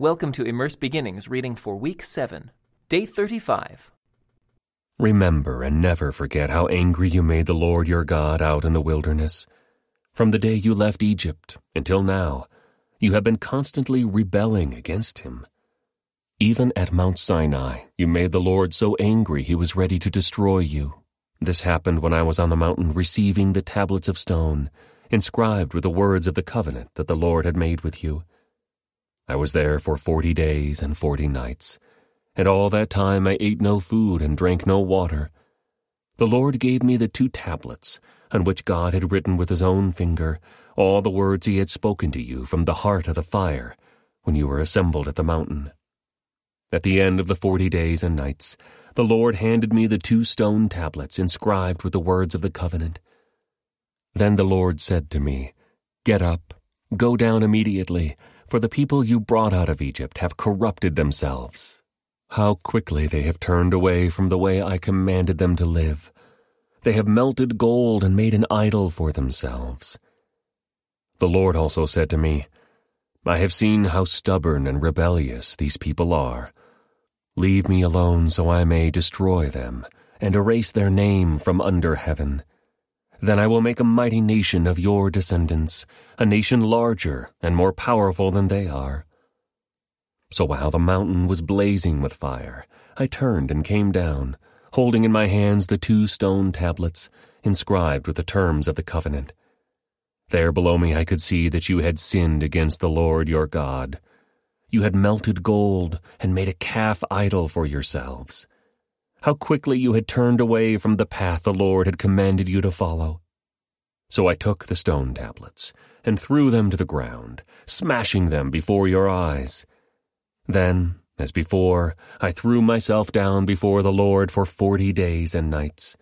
Welcome to Immerse Beginnings reading for week 7, day 35. Remember and never forget how angry you made the Lord your God out in the wilderness. From the day you left Egypt until now, you have been constantly rebelling against him. Even at Mount Sinai, you made the Lord so angry he was ready to destroy you. This happened when I was on the mountain receiving the tablets of stone, inscribed with the words of the covenant that the Lord had made with you. I was there for forty days and forty nights, and all that time I ate no food and drank no water. The Lord gave me the two tablets, on which God had written with his own finger all the words he had spoken to you from the heart of the fire when you were assembled at the mountain. At the end of the forty days and nights, the Lord handed me the two stone tablets inscribed with the words of the covenant. Then the Lord said to me, Get up, go down immediately, for the people you brought out of Egypt have corrupted themselves. How quickly they have turned away from the way I commanded them to live. They have melted gold and made an idol for themselves. The Lord also said to me, I have seen how stubborn and rebellious these people are. Leave me alone so I may destroy them and erase their name from under heaven. Then I will make a mighty nation of your descendants, a nation larger and more powerful than they are. So while the mountain was blazing with fire, I turned and came down, holding in my hands the two stone tablets inscribed with the terms of the covenant. There below me I could see that you had sinned against the Lord your God. You had melted gold and made a calf idol for yourselves. How quickly you had turned away from the path the Lord had commanded you to follow. So I took the stone tablets and threw them to the ground, smashing them before your eyes. Then, as before, I threw myself down before the Lord for forty days and nights.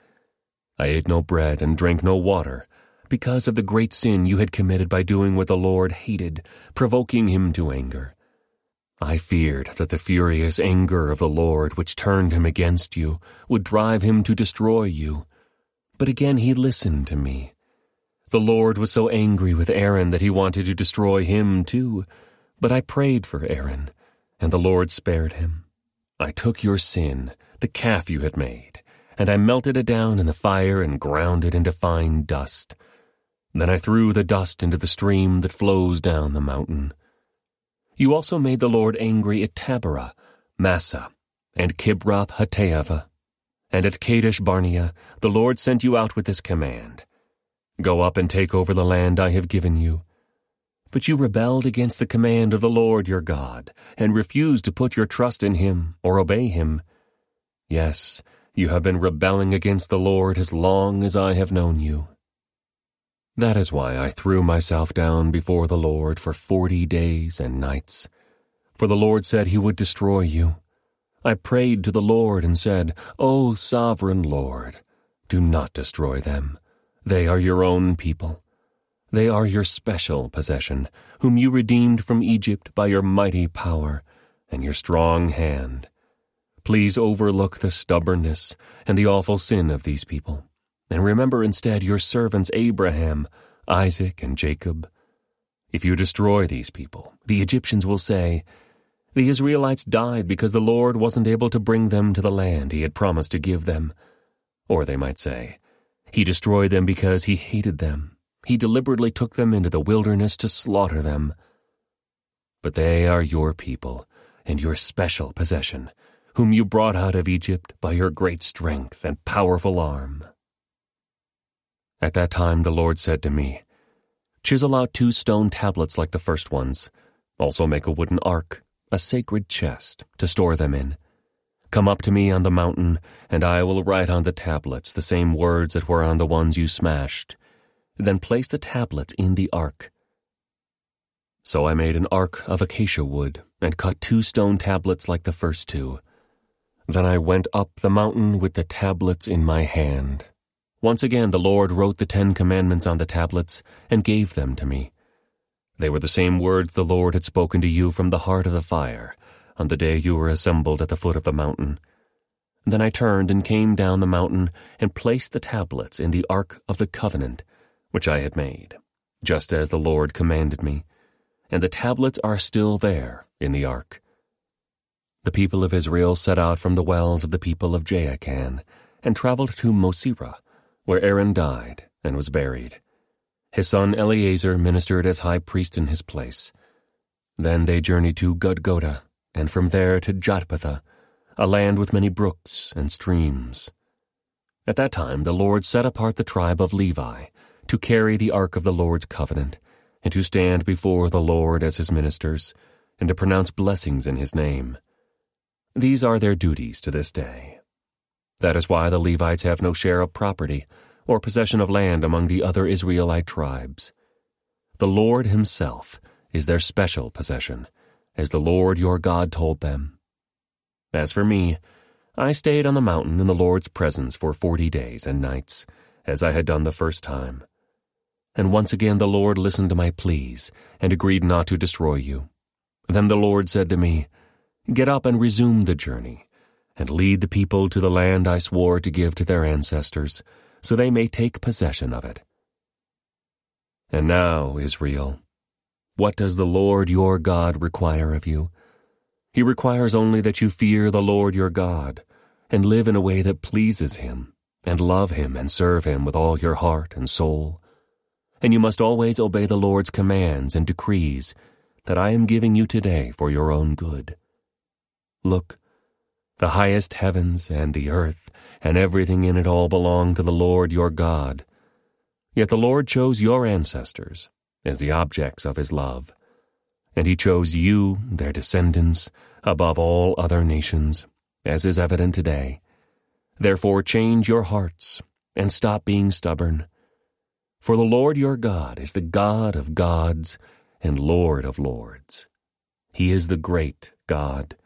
I ate no bread and drank no water, because of the great sin you had committed by doing what the Lord hated, provoking him to anger. I feared that the furious anger of the Lord, which turned him against you, would drive him to destroy you. But again he listened to me. The Lord was so angry with Aaron that he wanted to destroy him too. But I prayed for Aaron, and the Lord spared him. I took your sin, the calf you had made, and I melted it down in the fire and ground it into fine dust. Then I threw the dust into the stream that flows down the mountain. You also made the Lord angry at Taberah, Massah, and Kibroth Hattaavah. And at Kadesh Barnea, the Lord sent you out with this command Go up and take over the land I have given you. But you rebelled against the command of the Lord your God, and refused to put your trust in him or obey him. Yes, you have been rebelling against the Lord as long as I have known you. That is why I threw myself down before the Lord for forty days and nights. For the Lord said he would destroy you. I prayed to the Lord and said, O sovereign Lord, do not destroy them. They are your own people. They are your special possession, whom you redeemed from Egypt by your mighty power and your strong hand. Please overlook the stubbornness and the awful sin of these people and remember instead your servants Abraham, Isaac, and Jacob. If you destroy these people, the Egyptians will say, The Israelites died because the Lord wasn't able to bring them to the land he had promised to give them. Or they might say, He destroyed them because he hated them. He deliberately took them into the wilderness to slaughter them. But they are your people and your special possession, whom you brought out of Egypt by your great strength and powerful arm. At that time the Lord said to me, Chisel out two stone tablets like the first ones. Also make a wooden ark, a sacred chest, to store them in. Come up to me on the mountain, and I will write on the tablets the same words that were on the ones you smashed. Then place the tablets in the ark. So I made an ark of acacia wood, and cut two stone tablets like the first two. Then I went up the mountain with the tablets in my hand. Once again the Lord wrote the Ten Commandments on the tablets and gave them to me. They were the same words the Lord had spoken to you from the heart of the fire on the day you were assembled at the foot of the mountain. Then I turned and came down the mountain and placed the tablets in the ark of the covenant, which I had made, just as the Lord commanded me. And the tablets are still there, in the ark. The people of Israel set out from the wells of the people of Jaakan and traveled to Moserah, where Aaron died and was buried. His son Eleazar ministered as high priest in his place. Then they journeyed to Gudgodah, and from there to Jotbathah, a land with many brooks and streams. At that time the Lord set apart the tribe of Levi to carry the ark of the Lord's covenant, and to stand before the Lord as his ministers, and to pronounce blessings in his name. These are their duties to this day. That is why the Levites have no share of property or possession of land among the other Israelite tribes. The Lord Himself is their special possession, as the Lord your God told them. As for me, I stayed on the mountain in the Lord's presence for forty days and nights, as I had done the first time. And once again the Lord listened to my pleas and agreed not to destroy you. Then the Lord said to me, Get up and resume the journey, and lead the people to the land I swore to give to their ancestors, so they may take possession of it. And now, Israel, what does the Lord your God require of you? He requires only that you fear the Lord your God, and live in a way that pleases him, and love him and serve him with all your heart and soul. And you must always obey the Lord's commands and decrees that I am giving you today for your own good. Look, the highest heavens and the earth and everything in it all belong to the Lord your God. Yet the Lord chose your ancestors as the objects of his love, and he chose you, their descendants, above all other nations, as is evident today. Therefore change your hearts and stop being stubborn. For the Lord your God is the God of gods and Lord of lords. He is the great God,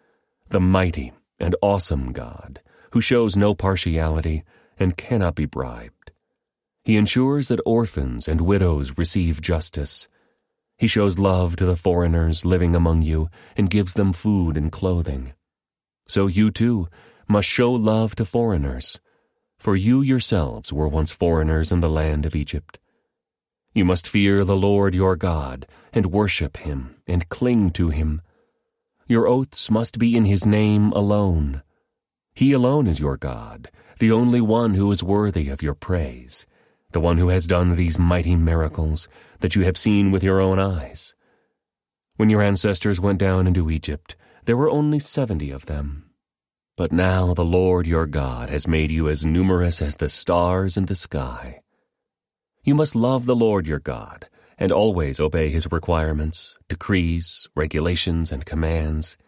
the mighty and awesome God, who shows no partiality and cannot be bribed. He ensures that orphans and widows receive justice. He shows love to the foreigners living among you and gives them food and clothing. So you too must show love to foreigners, for you yourselves were once foreigners in the land of Egypt. You must fear the Lord your God and worship him and cling to him your oaths must be in his name alone. He alone is your God, the only one who is worthy of your praise, the one who has done these mighty miracles that you have seen with your own eyes. When your ancestors went down into Egypt, there were only seventy of them. But now the Lord your God has made you as numerous as the stars in the sky. You must love the Lord your God and always obey his requirements, decrees, regulations, and commands.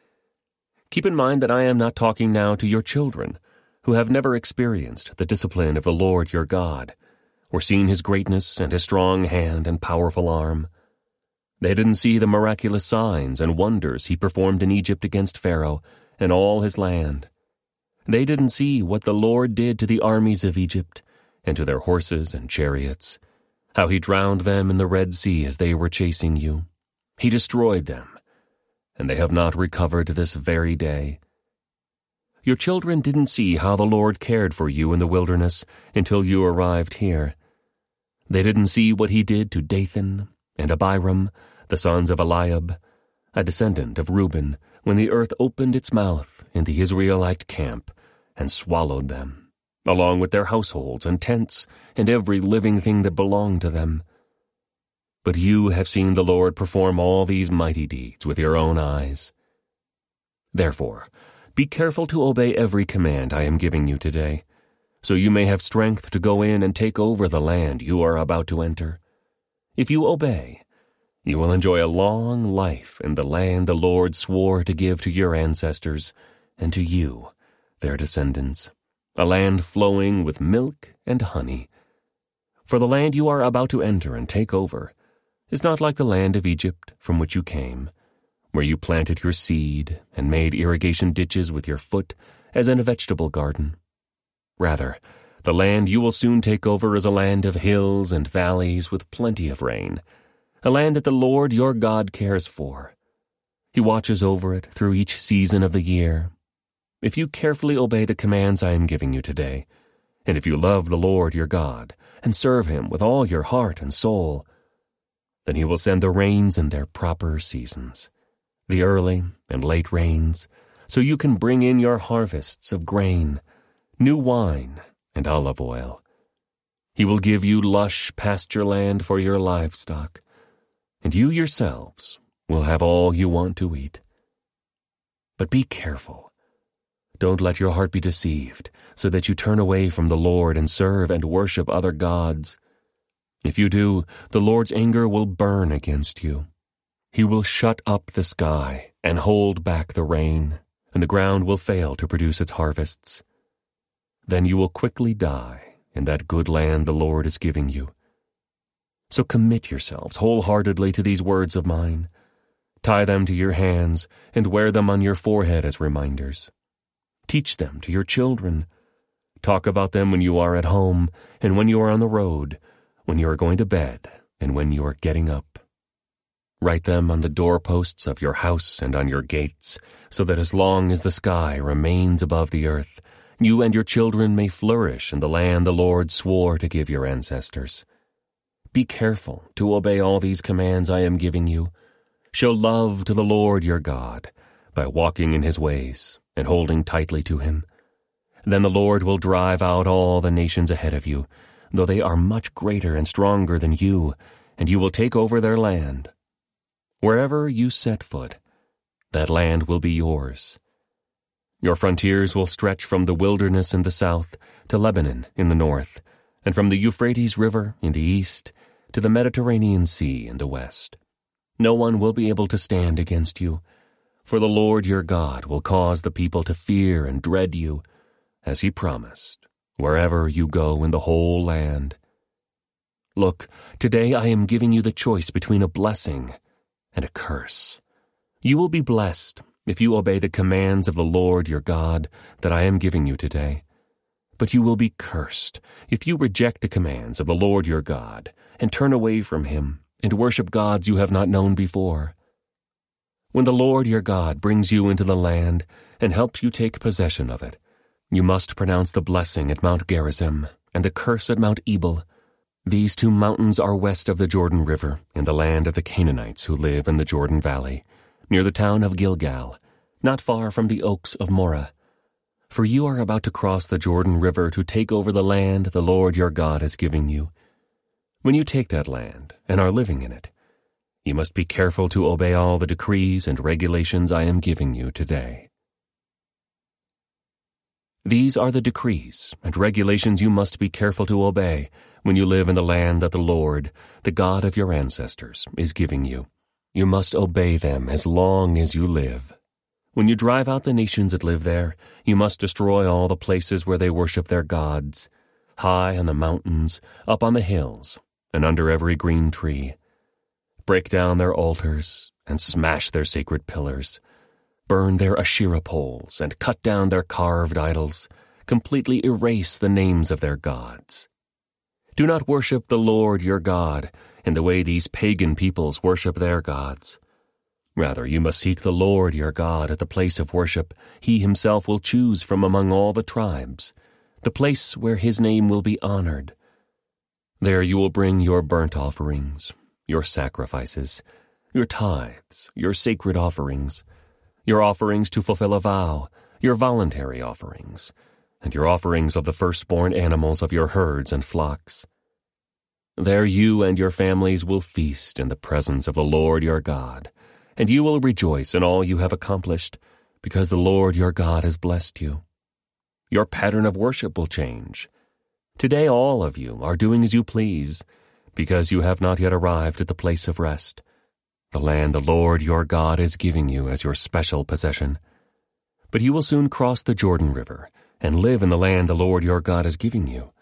Keep in mind that I am not talking now to your children, who have never experienced the discipline of the Lord your God, or seen his greatness and his strong hand and powerful arm. They didn't see the miraculous signs and wonders he performed in Egypt against Pharaoh and all his land. They didn't see what the Lord did to the armies of Egypt and to their horses and chariots how he drowned them in the Red Sea as they were chasing you. He destroyed them, and they have not recovered this very day. Your children didn't see how the Lord cared for you in the wilderness until you arrived here. They didn't see what he did to Dathan and Abiram, the sons of Eliab, a descendant of Reuben, when the earth opened its mouth in the Israelite camp and swallowed them along with their households and tents and every living thing that belonged to them. But you have seen the Lord perform all these mighty deeds with your own eyes. Therefore, be careful to obey every command I am giving you today, so you may have strength to go in and take over the land you are about to enter. If you obey, you will enjoy a long life in the land the Lord swore to give to your ancestors and to you, their descendants a land flowing with milk and honey. For the land you are about to enter and take over is not like the land of Egypt from which you came, where you planted your seed and made irrigation ditches with your foot as in a vegetable garden. Rather, the land you will soon take over is a land of hills and valleys with plenty of rain, a land that the Lord your God cares for. He watches over it through each season of the year if you carefully obey the commands I am giving you today, and if you love the Lord your God, and serve him with all your heart and soul, then he will send the rains in their proper seasons, the early and late rains, so you can bring in your harvests of grain, new wine, and olive oil. He will give you lush pasture land for your livestock, and you yourselves will have all you want to eat. But be careful. Don't let your heart be deceived, so that you turn away from the Lord and serve and worship other gods. If you do, the Lord's anger will burn against you. He will shut up the sky and hold back the rain, and the ground will fail to produce its harvests. Then you will quickly die in that good land the Lord is giving you. So commit yourselves wholeheartedly to these words of mine. Tie them to your hands and wear them on your forehead as reminders. Teach them to your children. Talk about them when you are at home and when you are on the road, when you are going to bed and when you are getting up. Write them on the doorposts of your house and on your gates, so that as long as the sky remains above the earth, you and your children may flourish in the land the Lord swore to give your ancestors. Be careful to obey all these commands I am giving you. Show love to the Lord your God by walking in his ways and holding tightly to him. Then the Lord will drive out all the nations ahead of you, though they are much greater and stronger than you, and you will take over their land. Wherever you set foot, that land will be yours. Your frontiers will stretch from the wilderness in the south to Lebanon in the north, and from the Euphrates River in the east to the Mediterranean Sea in the west. No one will be able to stand against you for the Lord your God will cause the people to fear and dread you, as he promised, wherever you go in the whole land. Look, today I am giving you the choice between a blessing and a curse. You will be blessed if you obey the commands of the Lord your God that I am giving you today. But you will be cursed if you reject the commands of the Lord your God and turn away from him and worship gods you have not known before. When the Lord your God brings you into the land and helps you take possession of it, you must pronounce the blessing at Mount Gerizim and the curse at Mount Ebal. These two mountains are west of the Jordan River in the land of the Canaanites who live in the Jordan Valley, near the town of Gilgal, not far from the oaks of Moreh. For you are about to cross the Jordan River to take over the land the Lord your God is giving you. When you take that land and are living in it, you must be careful to obey all the decrees and regulations I am giving you today. These are the decrees and regulations you must be careful to obey when you live in the land that the Lord, the God of your ancestors, is giving you. You must obey them as long as you live. When you drive out the nations that live there, you must destroy all the places where they worship their gods, high on the mountains, up on the hills, and under every green tree break down their altars and smash their sacred pillars, burn their Asherah poles and cut down their carved idols, completely erase the names of their gods. Do not worship the Lord your God in the way these pagan peoples worship their gods. Rather, you must seek the Lord your God at the place of worship he himself will choose from among all the tribes, the place where his name will be honored. There you will bring your burnt offerings, your sacrifices, your tithes, your sacred offerings, your offerings to fulfill a vow, your voluntary offerings, and your offerings of the firstborn animals of your herds and flocks. There you and your families will feast in the presence of the Lord your God, and you will rejoice in all you have accomplished, because the Lord your God has blessed you. Your pattern of worship will change. Today all of you are doing as you please, because you have not yet arrived at the place of rest, the land the Lord your God is giving you as your special possession. But you will soon cross the Jordan River and live in the land the Lord your God is giving you.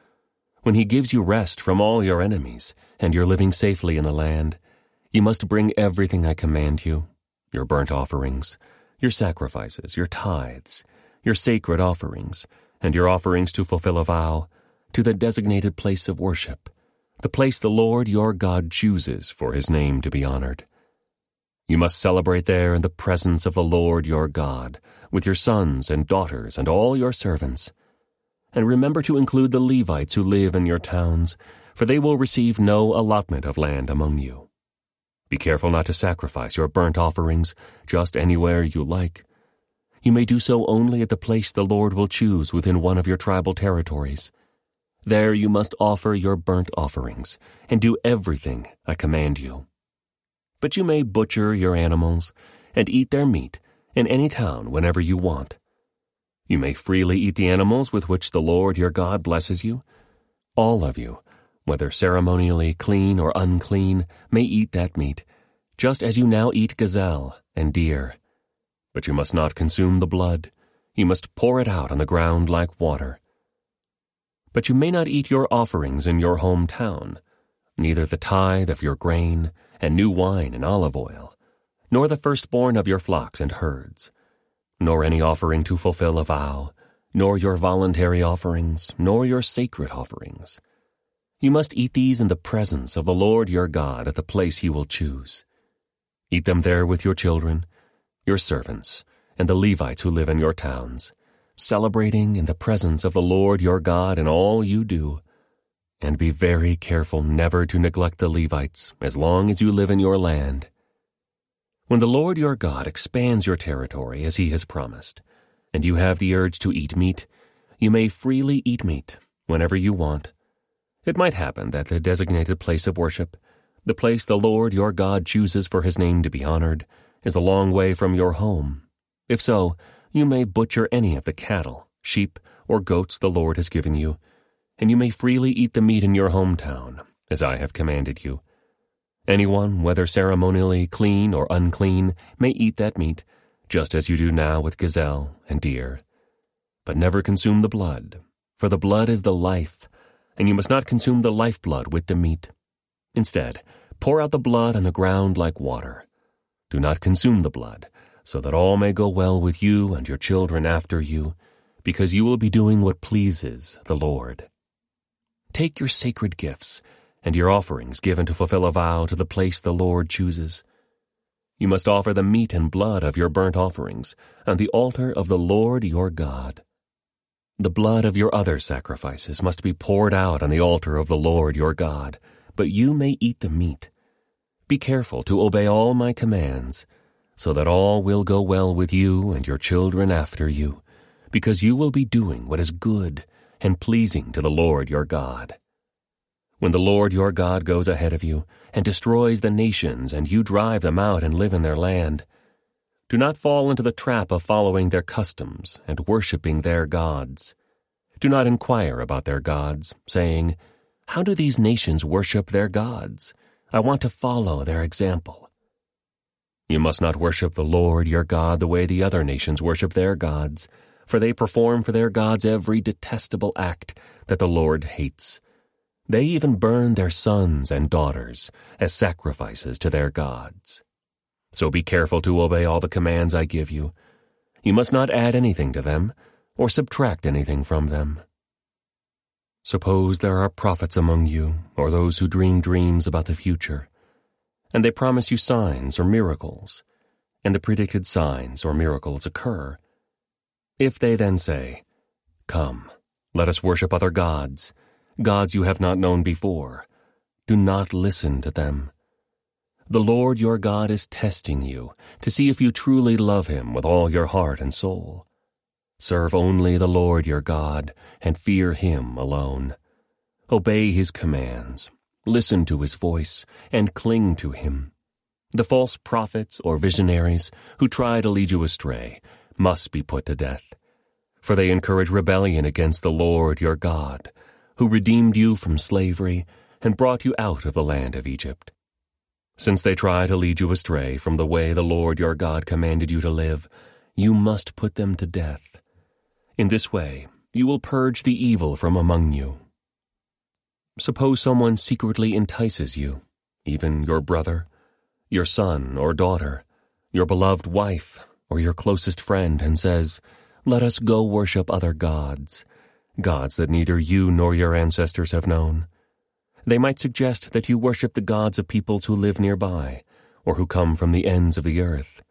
When he gives you rest from all your enemies and you're living safely in the land, you must bring everything I command you your burnt offerings, your sacrifices, your tithes, your sacred offerings, and your offerings to fulfill a vow to the designated place of worship the place the Lord your God chooses for his name to be honored. You must celebrate there in the presence of the Lord your God, with your sons and daughters and all your servants. And remember to include the Levites who live in your towns, for they will receive no allotment of land among you. Be careful not to sacrifice your burnt offerings just anywhere you like. You may do so only at the place the Lord will choose within one of your tribal territories. There you must offer your burnt offerings and do everything I command you. But you may butcher your animals and eat their meat in any town whenever you want. You may freely eat the animals with which the Lord your God blesses you. All of you whether ceremonially clean or unclean, may eat that meat, just as you now eat gazelle and deer. But you must not consume the blood. You must pour it out on the ground like water. But you may not eat your offerings in your hometown, neither the tithe of your grain, and new wine and olive oil, nor the firstborn of your flocks and herds, nor any offering to fulfill a vow, nor your voluntary offerings, nor your sacred offerings you must eat these in the presence of the Lord your God at the place he will choose. Eat them there with your children, your servants, and the Levites who live in your towns, celebrating in the presence of the Lord your God in all you do. And be very careful never to neglect the Levites as long as you live in your land. When the Lord your God expands your territory as he has promised, and you have the urge to eat meat, you may freely eat meat whenever you want it might happen that the designated place of worship, the place the Lord your God chooses for his name to be honored, is a long way from your home. If so, you may butcher any of the cattle, sheep, or goats the Lord has given you, and you may freely eat the meat in your hometown, as I have commanded you. Anyone, whether ceremonially clean or unclean, may eat that meat, just as you do now with gazelle and deer. But never consume the blood, for the blood is the life, and you must not consume the lifeblood with the meat. Instead, pour out the blood on the ground like water. Do not consume the blood, so that all may go well with you and your children after you, because you will be doing what pleases the Lord. Take your sacred gifts and your offerings given to fulfill a vow to the place the Lord chooses. You must offer the meat and blood of your burnt offerings on the altar of the Lord your God. The blood of your other sacrifices must be poured out on the altar of the Lord your God, but you may eat the meat. Be careful to obey all my commands, so that all will go well with you and your children after you, because you will be doing what is good and pleasing to the Lord your God. When the Lord your God goes ahead of you and destroys the nations and you drive them out and live in their land, do not fall into the trap of following their customs and worshipping their gods. Do not inquire about their gods, saying, How do these nations worship their gods? I want to follow their example. You must not worship the Lord your God the way the other nations worship their gods, for they perform for their gods every detestable act that the Lord hates. They even burn their sons and daughters as sacrifices to their gods. So be careful to obey all the commands I give you. You must not add anything to them, or subtract anything from them. Suppose there are prophets among you, or those who dream dreams about the future, and they promise you signs or miracles, and the predicted signs or miracles occur. If they then say, Come, let us worship other gods, gods you have not known before, do not listen to them the Lord your God is testing you to see if you truly love him with all your heart and soul. Serve only the Lord your God and fear him alone. Obey his commands, listen to his voice, and cling to him. The false prophets or visionaries who try to lead you astray must be put to death, for they encourage rebellion against the Lord your God, who redeemed you from slavery and brought you out of the land of Egypt. Since they try to lead you astray from the way the Lord your God commanded you to live, you must put them to death. In this way, you will purge the evil from among you. Suppose someone secretly entices you, even your brother, your son or daughter, your beloved wife, or your closest friend, and says, Let us go worship other gods, gods that neither you nor your ancestors have known. They might suggest that you worship the gods of peoples who live nearby, or who come from the ends of the earth.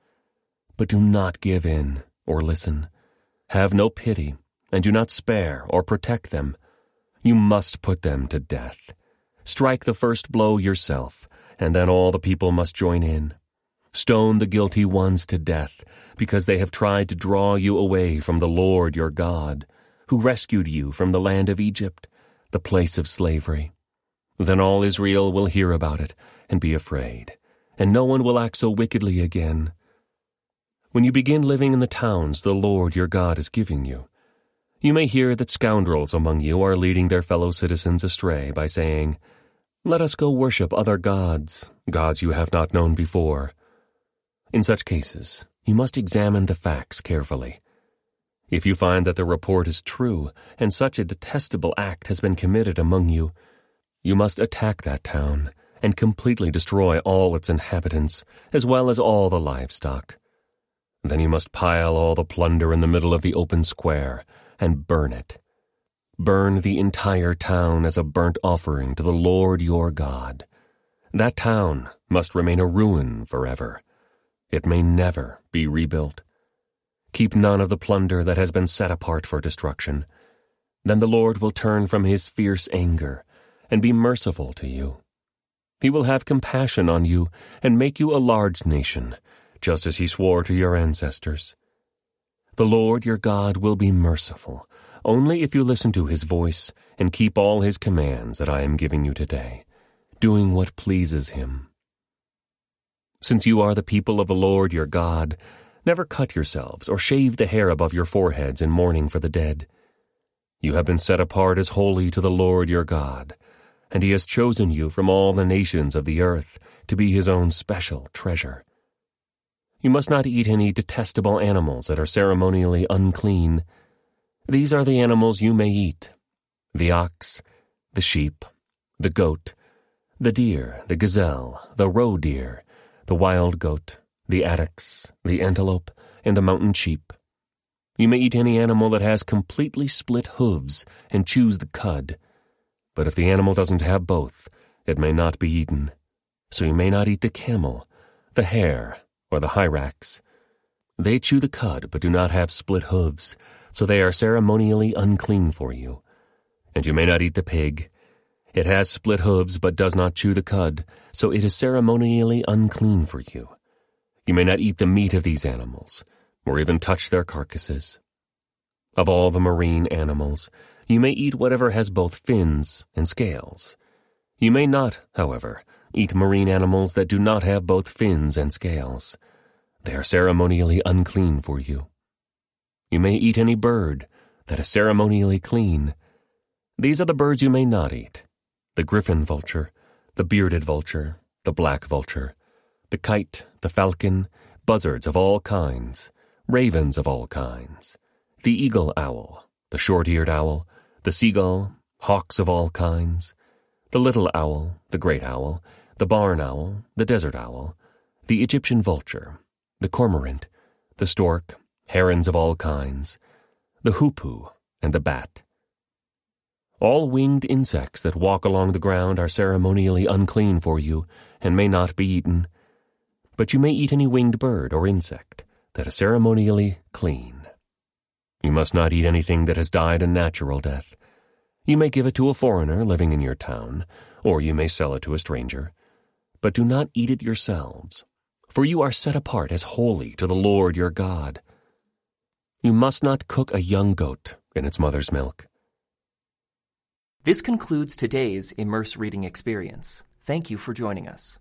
But do not give in or listen. Have no pity, and do not spare or protect them. You must put them to death. Strike the first blow yourself, and then all the people must join in. Stone the guilty ones to death, because they have tried to draw you away from the Lord your God, who rescued you from the land of Egypt, the place of slavery. Then all Israel will hear about it and be afraid, and no one will act so wickedly again. When you begin living in the towns the Lord your God is giving you, you may hear that scoundrels among you are leading their fellow citizens astray by saying, Let us go worship other gods, gods you have not known before. In such cases, you must examine the facts carefully. If you find that the report is true and such a detestable act has been committed among you, you must attack that town and completely destroy all its inhabitants, as well as all the livestock. Then you must pile all the plunder in the middle of the open square and burn it. Burn the entire town as a burnt offering to the Lord your God. That town must remain a ruin forever. It may never be rebuilt. Keep none of the plunder that has been set apart for destruction. Then the Lord will turn from his fierce anger and be merciful to you. He will have compassion on you and make you a large nation, just as he swore to your ancestors. The Lord your God will be merciful, only if you listen to his voice and keep all his commands that I am giving you today, doing what pleases him. Since you are the people of the Lord your God, never cut yourselves or shave the hair above your foreheads in mourning for the dead. You have been set apart as holy to the Lord your God, and he has chosen you from all the nations of the earth to be his own special treasure. You must not eat any detestable animals that are ceremonially unclean. These are the animals you may eat the ox, the sheep, the goat, the deer, the gazelle, the roe deer, the wild goat, the addax, the antelope, and the mountain sheep. You may eat any animal that has completely split hooves and chews the cud. But if the animal doesn't have both, it may not be eaten. So you may not eat the camel, the hare, or the hyrax. They chew the cud but do not have split hooves, so they are ceremonially unclean for you. And you may not eat the pig. It has split hooves but does not chew the cud, so it is ceremonially unclean for you. You may not eat the meat of these animals, or even touch their carcasses. Of all the marine animals, you may eat whatever has both fins and scales. You may not, however, Eat marine animals that do not have both fins and scales. They are ceremonially unclean for you. You may eat any bird that is ceremonially clean. These are the birds you may not eat the griffin vulture, the bearded vulture, the black vulture, the kite, the falcon, buzzards of all kinds, ravens of all kinds, the eagle owl, the short eared owl, the seagull, hawks of all kinds, the little owl, the great owl, the barn owl, the desert owl, the Egyptian vulture, the cormorant, the stork, herons of all kinds, the hoopoe, and the bat. All winged insects that walk along the ground are ceremonially unclean for you and may not be eaten, but you may eat any winged bird or insect that is ceremonially clean. You must not eat anything that has died a natural death. You may give it to a foreigner living in your town, or you may sell it to a stranger but do not eat it yourselves, for you are set apart as holy to the Lord your God. You must not cook a young goat in its mother's milk. This concludes today's Immerse Reading Experience. Thank you for joining us.